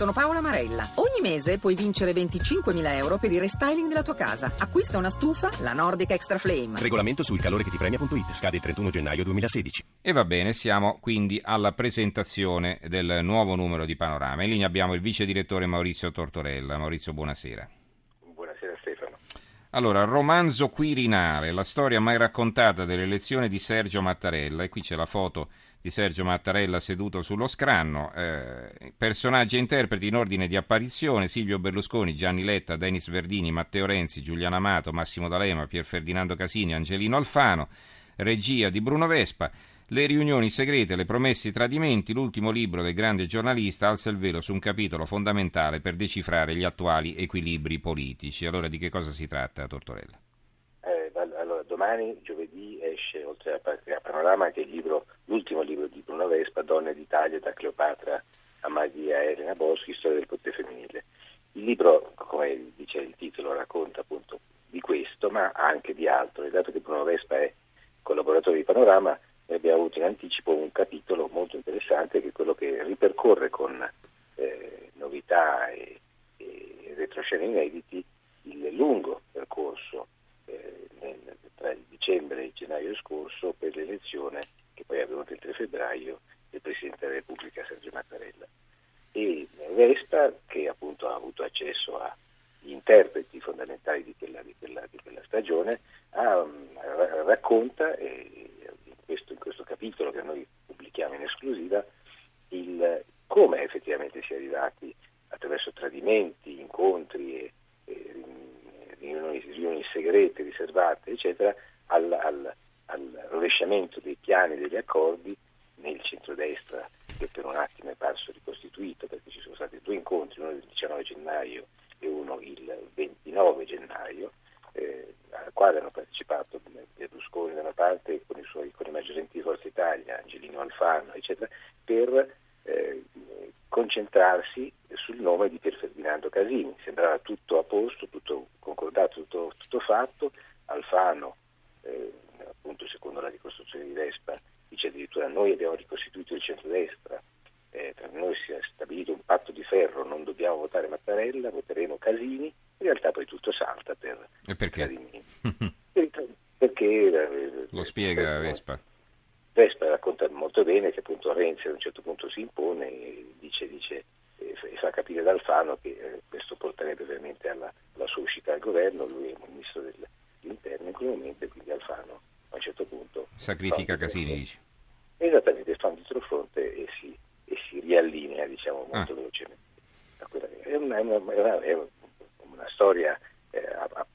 Sono Paola Marella. Ogni mese puoi vincere 25.000 euro per il restyling della tua casa. Acquista una stufa, la Nordic Extra Flame. Regolamento sul calore che ti premia.it. Scade il 31 gennaio 2016. E va bene, siamo quindi alla presentazione del nuovo numero di Panorama. In linea abbiamo il vice direttore Maurizio Tortorella. Maurizio, buonasera. Buonasera Stefano. Allora, romanzo Quirinale, la storia mai raccontata dell'elezione di Sergio Mattarella. E qui c'è la foto di Sergio Mattarella seduto sullo scranno. Eh, personaggi e interpreti in ordine di apparizione: Silvio Berlusconi, Gianni Letta, Denis Verdini, Matteo Renzi, Giuliano Amato, Massimo D'Alema, Pier Ferdinando Casini, Angelino Alfano. Regia di Bruno Vespa. Le riunioni segrete, le promesse, i tradimenti, l'ultimo libro del grande giornalista alza il velo su un capitolo fondamentale per decifrare gli attuali equilibri politici. Allora di che cosa si tratta, Tortorella? Domani, giovedì, esce, oltre a Panorama, anche libro, l'ultimo libro di Bruno Vespa, Donne d'Italia, da Cleopatra a Maria Elena Boschi, Storia del potere femminile. Il libro, come dice il titolo, racconta appunto di questo, ma anche di altro. E dato che Bruno Vespa è collaboratore di Panorama, abbiamo avuto in anticipo un capitolo molto interessante che è quello che ripercorre con eh, novità e, e retroscena inediti il lungo percorso eh, nel, tra il dicembre e gennaio scorso per l'elezione che poi è avvenuta il 3 febbraio del Presidente della Repubblica Sergio Mattarella. E Vespa, che appunto ha avuto accesso agli interpreti fondamentali di quella, di quella, di quella stagione, ha, racconta eh, questo, in questo capitolo che noi pubblichiamo in esclusiva, il, come effettivamente si è arrivati attraverso tradimenti, incontri e, e riunioni, riunioni, segrete, riservate, eccetera, rovesciamento dei piani degli accordi nel centrodestra che per un attimo è parso ricostituito perché ci sono stati due incontri, uno il 19 gennaio e uno il 29 gennaio, eh, al quale hanno partecipato Berlusconi da una parte con i suoi con i maggiorenti di Forza Italia, Angelino Alfano, eccetera, per eh, concentrarsi sul nome di Pier Ferdinando Casini. Sembrava tutto a posto, tutto concordato, tutto, tutto fatto. Alfano, la ricostruzione di Vespa, dice addirittura noi abbiamo ricostituito il centrodestra, eh, tra noi si è stabilito un patto di ferro, non dobbiamo votare Mattarella, voteremo Casini, in realtà poi tutto salta per e perché? Casini. perché eh, lo spiega eh, Vespa. Vespa racconta molto bene che appunto Renzi a un certo punto si impone e dice, dice e fa capire ad Alfano che eh, questo porterebbe veramente alla, alla, sua uscita dal governo, lui è ministro dell'interno in quel momento e quindi Alfano a un certo punto sacrifica Casini dice esattamente fa un dietro e si, e si riallinea diciamo molto ah. velocemente è una, è una, è una storia eh,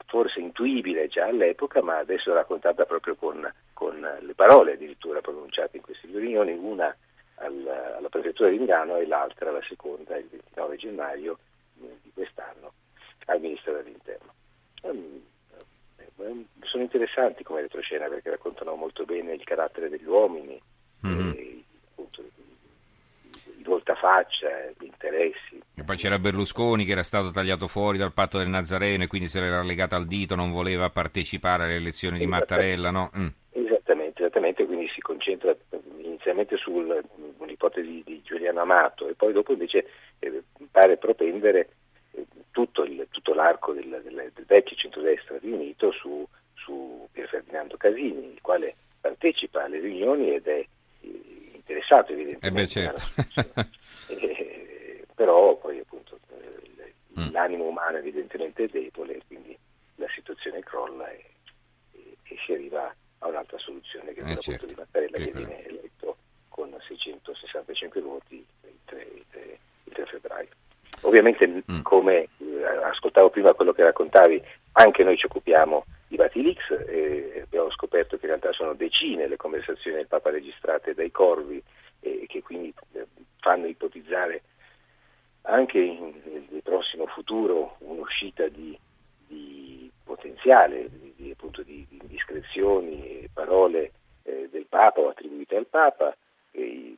forse intuibile già all'epoca, ma adesso raccontata proprio con, con le parole addirittura pronunciate in queste due riunioni, una al, alla prefettura di Milano e l'altra, la seconda, il 29 gennaio eh, di quest'anno, al Ministro dell'Interno. Um, sono interessanti come retroscena perché raccontano molto bene il carattere degli uomini, mm-hmm. e, appunto, il voltafaccia, gli interessi. E poi c'era Berlusconi che era stato tagliato fuori dal patto del Nazareno e quindi se l'era legato al dito, non voleva partecipare alle elezioni di Mattarella, no? Mm. Esattamente, esattamente, quindi si concentra inizialmente sull'ipotesi di Giuliano Amato e poi dopo invece eh, pare propendere tutto, il, tutto, l'arco del, del, del, vecchio centrodestra riunito su, su Pier Ferdinando Casini, il quale partecipa alle riunioni ed è eh, interessato evidentemente. Eh beh, certo. eh, però poi appunto eh, mm. l'animo umano evidentemente è debole, quindi la situazione crolla e, e, e si arriva a un'altra soluzione che è quella certo. di Mattarella che, che viene eletto con 665 voti il 3, il 3, il 3 febbraio. Ovviamente mm. come ascoltavo prima quello che raccontavi, anche noi ci occupiamo di Batilix e abbiamo scoperto che in realtà sono decine le conversazioni del Papa registrate dai corvi e che quindi eh, fanno ipotizzare anche nel prossimo futuro un'uscita di, di potenziale, di, di, appunto di, di indiscrezioni e parole eh, del Papa o attribuite al Papa, e,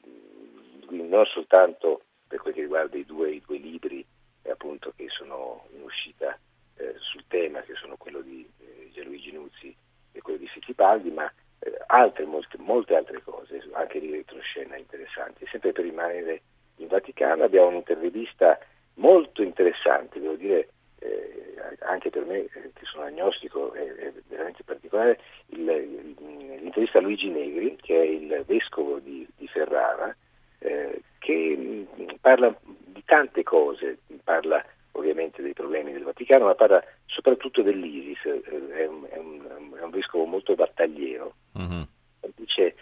quindi non soltanto per quel che riguarda i due, i due libri appunto, che sono in uscita eh, sul tema, che sono quello di eh, Gianluigi Nuzzi e quello di Fittipaldi, ma eh, altre, molte, molte, altre cose, anche di retroscena interessanti. Sempre per rimanere in Vaticano abbiamo un'intervista molto interessante, devo dire eh, anche per me eh, che sono agnostico è, è veramente particolare, il, l'intervista a Luigi Negri, che è il vescovo di, di Ferrara, eh, che mh, parla di tante cose, parla ovviamente dei problemi del Vaticano, ma parla soprattutto dell'ISIS, eh, è, un, è, un, è, un, vescovo molto battagliero, uh-huh. dice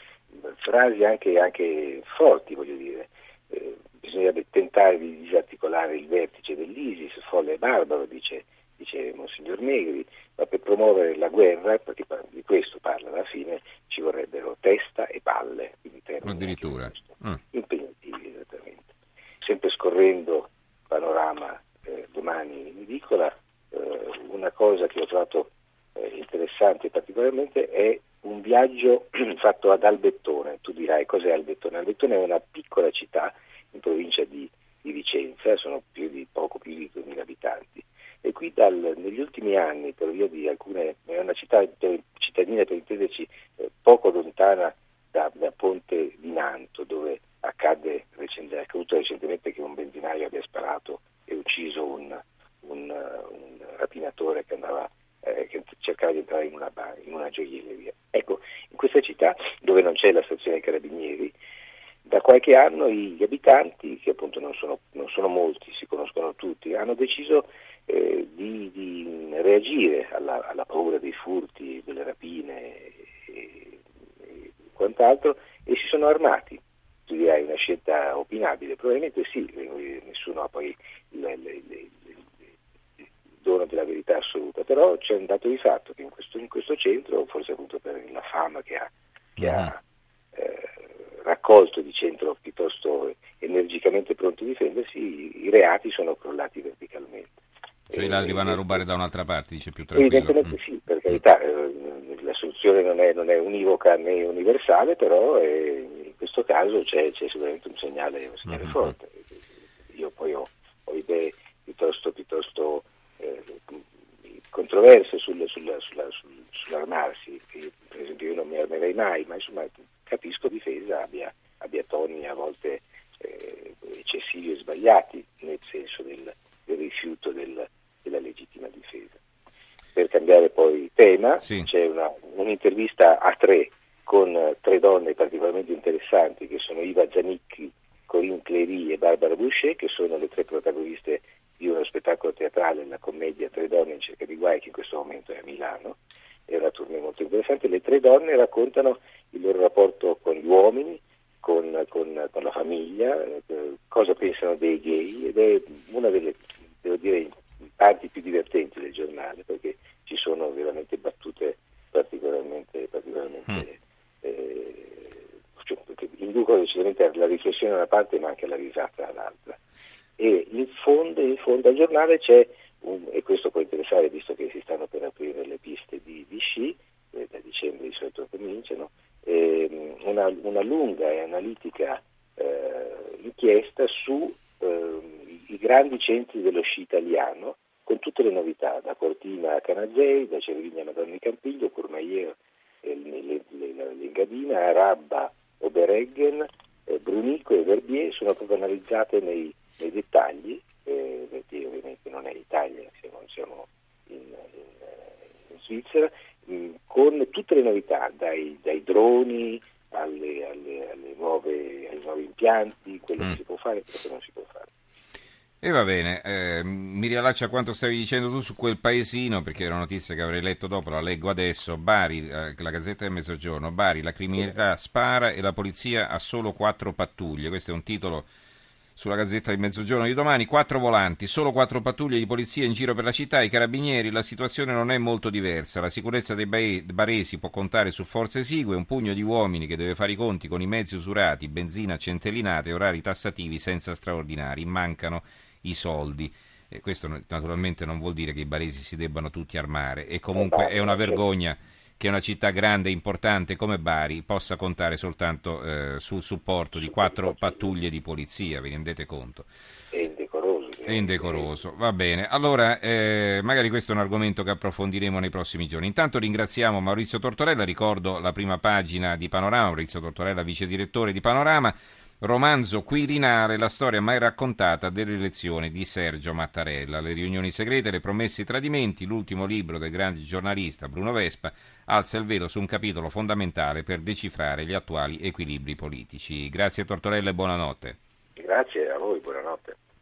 frasi anche, anche forti, voglio dire. Eh, bisognerebbe tentare di disarticolare il vertice dell'ISIS, folle e barbaro, dice, dice Monsignor Negri, ma per promuovere la guerra, perché di questo parla alla fine, ci vorrebbero testa e palle, quindi addirittura mm. impegnativi esattamente. Sempre scorrendo panorama eh, domani in edicola, eh, una cosa che ho trovato eh, interessante particolarmente è un viaggio fatto ad Albettone. Tu dirai cos'è Albettone? Albettone è una piccola città in provincia di, di Vicenza, sono più di, poco più di 2.000 abitanti. E qui dal, negli ultimi anni, per via di alcune, è una città cittadina, per intenderci, eh, poco lontana da, da, Ponte di Nanto, dove accade, è accaduto recentemente che un benzinaio abbia sparato e ucciso un, un, un rapinatore che, andava, eh, che, cercava di entrare in una, bar, in una gioielleria. Ecco, in questa città, dove non c'è la stazione dei carabinieri, da qualche anno gli abitanti, che appunto non sono, non sono molti, si conoscono tutti, hanno deciso eh, di, di, reagire alla, alla, paura dei furti, delle rapine e, e, quant'altro e si sono armati. Tu dirai una scelta opinabile, probabilmente sì, nessuno ha poi il, dono della verità assoluta, però c'è un dato di fatto che in questo, in questo centro, forse appunto per la fama che ha, che ha mm-hmm. eh, raccolto di centro piuttosto energicamente pronto a difendersi, i, i reati sono crollati verticalmente. Cioè i ladri vanno a rubare da un'altra parte, dice più tranquillo. Evidentemente mm. sì, per carità, eh, la soluzione non è, non è, univoca né universale, però eh, in questo caso c'è, c'è, sicuramente un segnale, un segnale mm-hmm. forte. Io poi ho, ho idee piuttosto, piuttosto eh, controverse sul, sul, sulla, sul, sull'armarsi, io, per esempio io non mi armerei mai, ma insomma capisco difesa abbia, abbia toni a volte eh, eccessivi e sbagliati nel senso del, del rifiuto del, della legittima difesa. Per cambiare poi tema, sì. c'è una, un'intervista a tre con eh, tre donne particolarmente interessanti che sono Iva Zanicchi, Corinne Clery e Barbara Boucher, che sono le tre protagoniste di uno spettacolo teatrale, la commedia Tre donne in cerca di guai, che in questo momento è a Milano. È una tournée molto interessante. Le tre donne raccontano il loro rapporto con gli uomini, con, con, con la famiglia, eh, cosa pensano dei gay ed è una delle, devo dire, parti più divertenti del giornale perché ci sono veramente battute particolarmente, particolarmente mm. eh, cioè, che inducono decisamente alla riflessione da una parte ma anche alla risata dall'altra. E in fondo, in fondo al giornale c'è, un, e questo può interessare visto che si stanno per aprire le piste di, di sci, eh, da dicembre di solito cominciano, eh, una, una, lunga e analitica eh, inchiesta su ehm, grandi centri dello sci italiano con tutte le novità, da Cortina a Canazei, da Cervigna a Madonna di Campiglio, Courmayeur, eh, Lengadina, Rabba, Obereggen, eh, Brunico e Verbier sono proprio analizzate nei, nei dettagli, eh, perché ovviamente non è Italia, siamo, siamo in, in, in Svizzera, con tutte le novità, dai, dai droni alle, alle, alle nuove, ai nuovi impianti, quello mm. che si può fare e quello che non si può fare. E va bene, eh, mi riallaccio a quanto stavi dicendo tu su quel paesino, perché è una notizia che avrei letto dopo, la leggo adesso. Bari, eh, la Gazzetta del Mezzogiorno, Bari, la criminalità spara e la polizia ha solo quattro pattuglie. Questo è un titolo sulla Gazzetta del Mezzogiorno di domani, quattro volanti, solo quattro pattuglie di polizia in giro per la città, i carabinieri, la situazione non è molto diversa, la sicurezza dei baresi può contare su forze esigue, un pugno di uomini che deve fare i conti con i mezzi usurati, benzina centellinata e orari tassativi senza straordinari, mancano i soldi. E questo naturalmente non vuol dire che i baresi si debbano tutti armare. E comunque è una vergogna che una città grande e importante come Bari possa contare soltanto eh, sul supporto di quattro pattuglie di polizia, vi rendete conto? È indecoroso. È indecoroso, va bene. Allora, eh, magari questo è un argomento che approfondiremo nei prossimi giorni. Intanto ringraziamo Maurizio Tortorella, ricordo la prima pagina di Panorama, Maurizio Tortorella, vice direttore di Panorama. Romanzo Quirinale, la storia mai raccontata delle elezioni di Sergio Mattarella. Le riunioni segrete, le promesse e i tradimenti, l'ultimo libro del grande giornalista Bruno Vespa alza il velo su un capitolo fondamentale per decifrare gli attuali equilibri politici. Grazie Tortorella e buonanotte. Grazie a voi, buonanotte.